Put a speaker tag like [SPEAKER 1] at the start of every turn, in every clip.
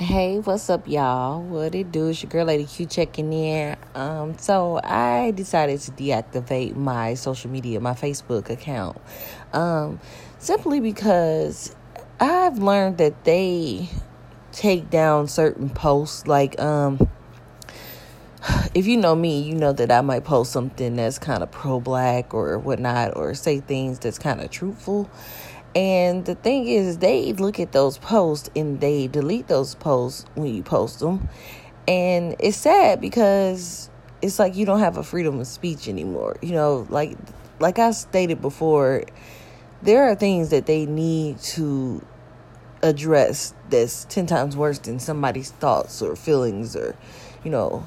[SPEAKER 1] Hey, what's up, y'all? What it do? It's your girl, Lady Q, checking in. Um, so I decided to deactivate my social media, my Facebook account, um, simply because I've learned that they take down certain posts. Like, um, if you know me, you know that I might post something that's kind of pro-black or whatnot, or say things that's kind of truthful and the thing is, they look at those posts and they delete those posts when you post them. And it's sad because it's like you don't have a freedom of speech anymore. You know, like like I stated before, there are things that they need to address that's 10 times worse than somebody's thoughts or feelings or, you know,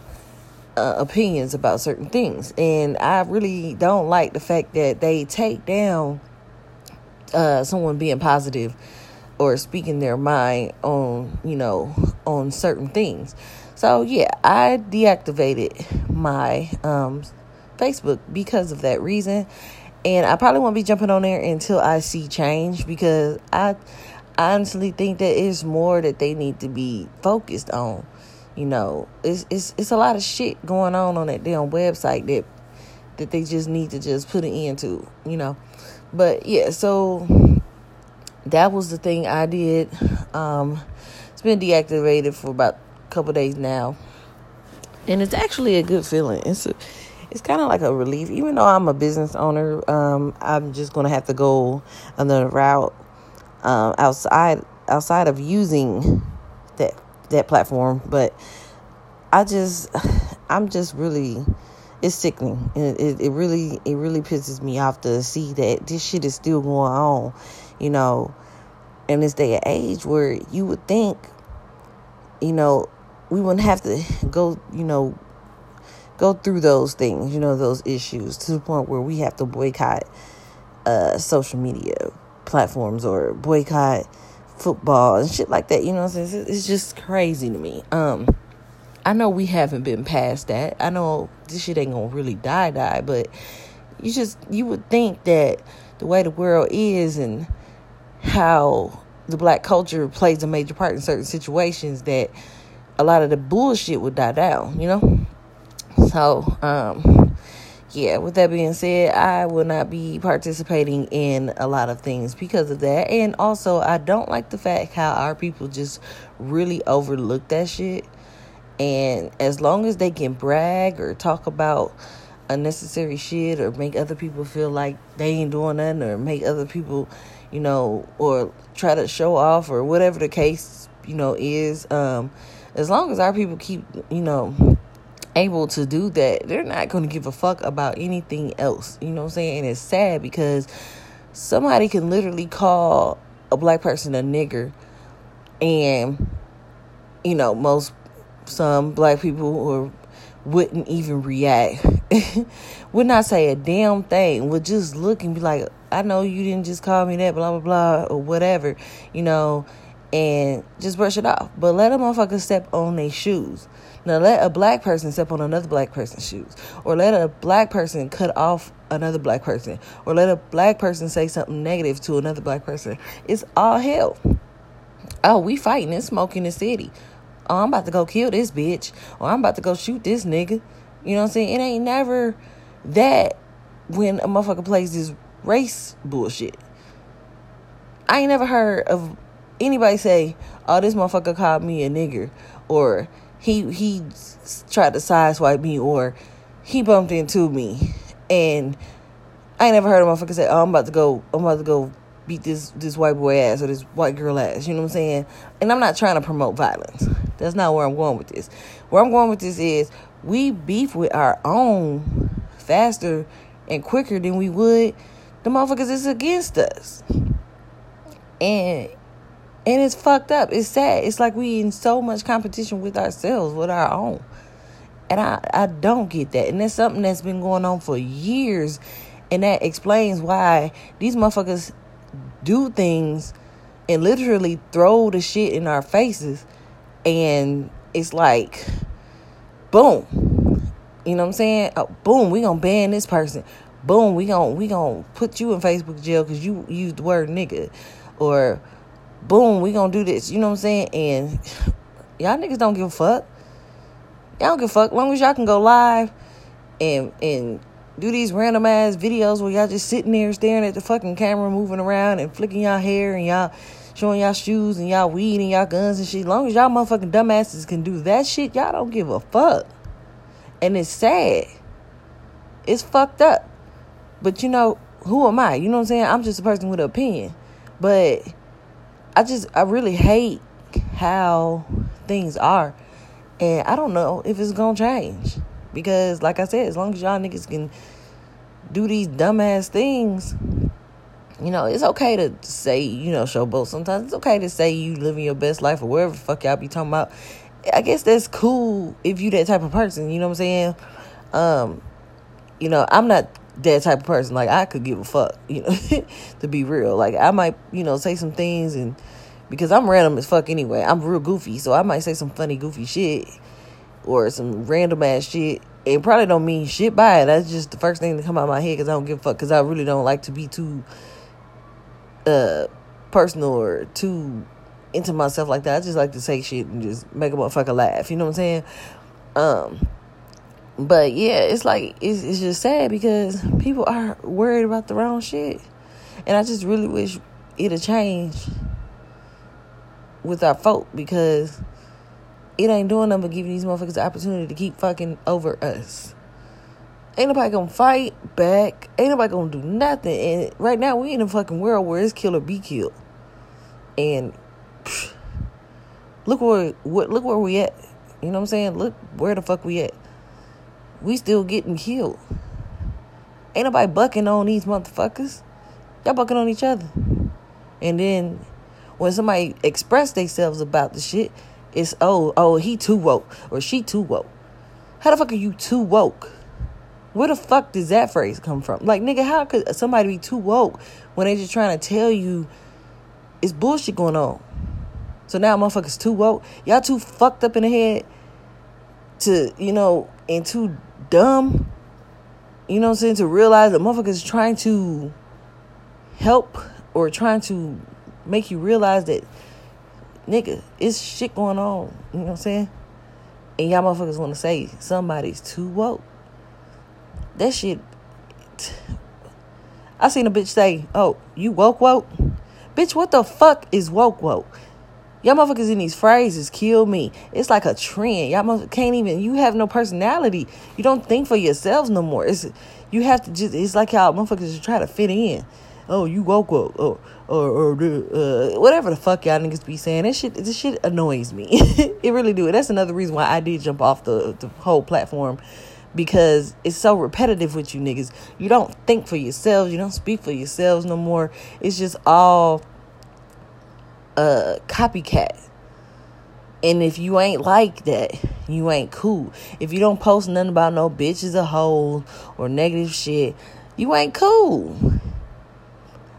[SPEAKER 1] uh, opinions about certain things. And I really don't like the fact that they take down uh, someone being positive or speaking their mind on, you know, on certain things. So yeah, I deactivated my um, Facebook because of that reason. And I probably won't be jumping on there until I see change because I honestly think that it's more that they need to be focused on. You know, it's it's it's a lot of shit going on on that damn website that that they just need to just put an end to, you know. But yeah, so that was the thing I did. Um, it's been deactivated for about a couple days now, and it's actually a good feeling. It's a, it's kind of like a relief. Even though I'm a business owner, um, I'm just gonna have to go another route um, outside outside of using that that platform. But I just, I'm just really it's sickening. It, it, it really it really pisses me off to see that this shit is still going on, you know, in this day and age where you would think, you know, we wouldn't have to go, you know, go through those things, you know, those issues to the point where we have to boycott uh, social media platforms or boycott football and shit like that. You know, it's, it's just crazy to me. Um, I know we haven't been past that. I know this shit ain't gonna really die, die, but you just you would think that the way the world is and how the black culture plays a major part in certain situations that a lot of the bullshit would die down, you know? So, um, yeah, with that being said, I will not be participating in a lot of things because of that. And also, I don't like the fact how our people just really overlook that shit. And as long as they can brag or talk about unnecessary shit or make other people feel like they ain't doing nothing or make other people, you know, or try to show off or whatever the case, you know, is, um, as long as our people keep, you know, able to do that, they're not going to give a fuck about anything else. You know what I'm saying? And it's sad because somebody can literally call a black person a nigger and, you know, most some black people or wouldn't even react. Would not say a damn thing. Would just look and be like i know you didn't just call me that blah blah blah or whatever you know and just brush it off. But let a motherfucker step on their shoes. Now let a black person step on another black person's shoes. Or let a black person cut off another black person. Or let a black person say something negative to another black person. It's all hell. Oh we fighting and smoking the city oh, I'm about to go kill this bitch, or I'm about to go shoot this nigga. You know what I'm saying? It ain't never that when a motherfucker plays this race bullshit. I ain't never heard of anybody say, "Oh, this motherfucker called me a nigger," or he he tried to sideswipe me, or he bumped into me, and I ain't never heard a motherfucker say, "Oh, I'm about to go, I'm about to go beat this this white boy ass or this white girl ass." You know what I'm saying? And I'm not trying to promote violence. That's not where I'm going with this. Where I'm going with this is we beef with our own faster and quicker than we would the motherfuckers is against us. And and it's fucked up. It's sad. It's like we in so much competition with ourselves, with our own. And I, I don't get that. And that's something that's been going on for years. And that explains why these motherfuckers do things and literally throw the shit in our faces and it's like boom. You know what i'm saying? Oh, boom we gonna ban this person. Boom we gonna we gonna put you in facebook jail because you used the word nigga. Or boom we gonna do this. You know what i'm saying? And Y'all niggas don't give a fuck. Y'all don't give a fuck. Long as y'all can go live and and do these random ass videos where y'all just sitting there staring at the fucking camera, moving around and flicking y'all hair and y'all showing y'all shoes and y'all weed and y'all guns and shit. Long as y'all motherfucking dumbasses can do that shit, y'all don't give a fuck. And it's sad. It's fucked up. But you know, who am I? You know what I'm saying? I'm just a person with an opinion. But I just I really hate how things are. And I don't know if it's gonna change. Because like I said, as long as y'all niggas can do these dumbass things, you know, it's okay to say, you know, showboat. Sometimes it's okay to say you living your best life or whatever fuck y'all be talking about. I guess that's cool if you that type of person, you know what I'm saying? Um, you know, I'm not that type of person. Like I could give a fuck, you know, to be real. Like I might, you know, say some things and because I'm random as fuck anyway. I'm real goofy, so I might say some funny goofy shit or some random ass shit. It probably don't mean shit by it. That's just the first thing to come out of my head because I don't give a fuck. Because I really don't like to be too uh personal or too into myself like that. I just like to say shit and just make a motherfucker laugh. You know what I'm saying? Um, but yeah, it's like it's it's just sad because people are worried about the wrong shit, and I just really wish it'd change with our folk because it ain't doing nothing but giving these motherfuckers the opportunity to keep fucking over us. Ain't nobody gonna fight back. Ain't nobody gonna do nothing. And right now we in a fucking world where it's kill or be killed. And look where what look where we at. You know what I'm saying? Look where the fuck we at. We still getting killed. Ain't nobody bucking on these motherfuckers. Y'all bucking on each other. And then when somebody express themselves about the shit, it's oh oh he too woke or she too woke. How the fuck are you too woke? Where the fuck does that phrase come from? Like, nigga, how could somebody be too woke when they just trying to tell you it's bullshit going on? So now motherfuckers too woke. Y'all too fucked up in the head to, you know, and too dumb, you know what I'm saying, to realize that motherfuckers trying to help or trying to make you realize that, nigga, it's shit going on. You know what I'm saying? And y'all motherfuckers want to say somebody's too woke. That shit. I seen a bitch say, "Oh, you woke woke." Bitch, what the fuck is woke woke? Y'all motherfuckers in these phrases kill me. It's like a trend. Y'all can't even. You have no personality. You don't think for yourselves no more. It's you have to just. It's like y'all motherfuckers just try to fit in. Oh, you woke woke. Or or uh, whatever the fuck y'all niggas be saying. That shit. This shit annoys me. it really do. That's another reason why I did jump off the the whole platform because it's so repetitive with you niggas. You don't think for yourselves. You don't speak for yourselves no more. It's just all uh copycat. And if you ain't like that, you ain't cool. If you don't post nothing about no bitches a hole or negative shit, you ain't cool.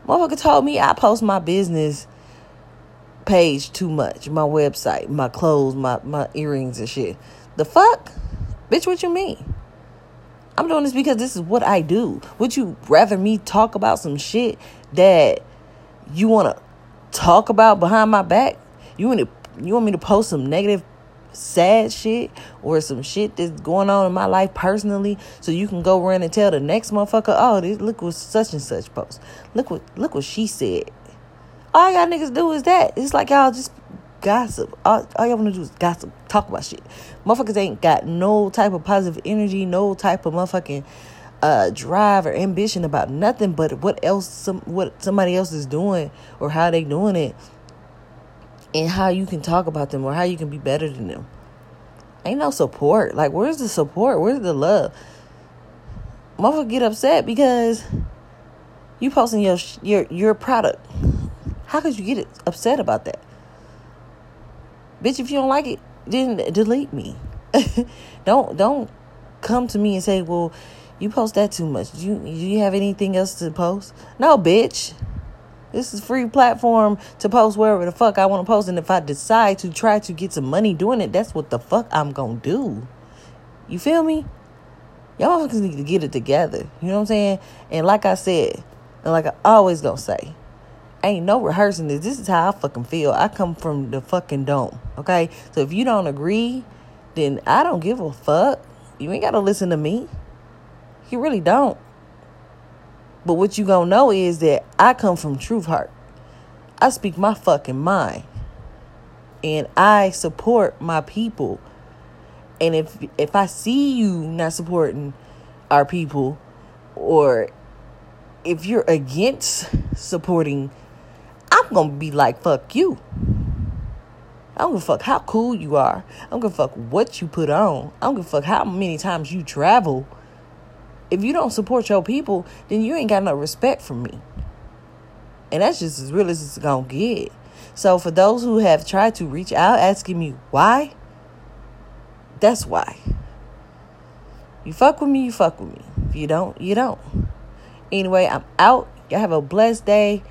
[SPEAKER 1] Motherfucker told me I post my business page too much, my website, my clothes, my, my earrings and shit. The fuck? Bitch, what you mean? I'm doing this because this is what I do. Would you rather me talk about some shit that you want to talk about behind my back? You want to you want me to post some negative sad shit or some shit that's going on in my life personally so you can go run and tell the next motherfucker, "Oh, this look what such and such post. Look what look what she said." All y'all niggas do is that. It's like y'all just gossip. All, all y'all want to do is gossip, talk about shit. Motherfuckers ain't got no type of positive energy, no type of motherfucking uh, drive or ambition about nothing but what else some what somebody else is doing or how they doing it and how you can talk about them or how you can be better than them. Ain't no support. Like where's the support? Where's the love? Motherfucker get upset because you posting your your your product. How could you get upset about that? Bitch, if you don't like it, then delete me. don't don't come to me and say, "Well, you post that too much. Do you do you have anything else to post?" No, bitch. This is free platform to post wherever the fuck I want to post, and if I decide to try to get some money doing it, that's what the fuck I'm gonna do. You feel me? Y'all motherfuckers need to get it together. You know what I'm saying? And like I said, and like I always gonna say, Ain't no rehearsing this. This is how I fucking feel. I come from the fucking dome. Okay? So if you don't agree, then I don't give a fuck. You ain't gotta listen to me. You really don't. But what you gonna know is that I come from truth heart. I speak my fucking mind. And I support my people. And if if I see you not supporting our people or if you're against supporting I'm gonna be like, fuck you. I don't give a fuck how cool you are. I don't give a fuck what you put on. I don't give a fuck how many times you travel. If you don't support your people, then you ain't got no respect for me. And that's just as real as it's gonna get. So for those who have tried to reach out asking me why, that's why. You fuck with me, you fuck with me. If you don't, you don't. Anyway, I'm out. Y'all have a blessed day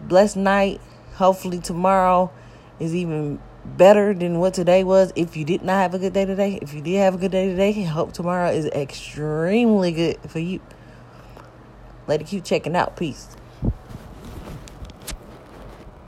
[SPEAKER 1] blessed night. Hopefully tomorrow is even better than what today was. If you did not have a good day today, if you did have a good day today, hope tomorrow is extremely good for you. Let it keep checking out. Peace.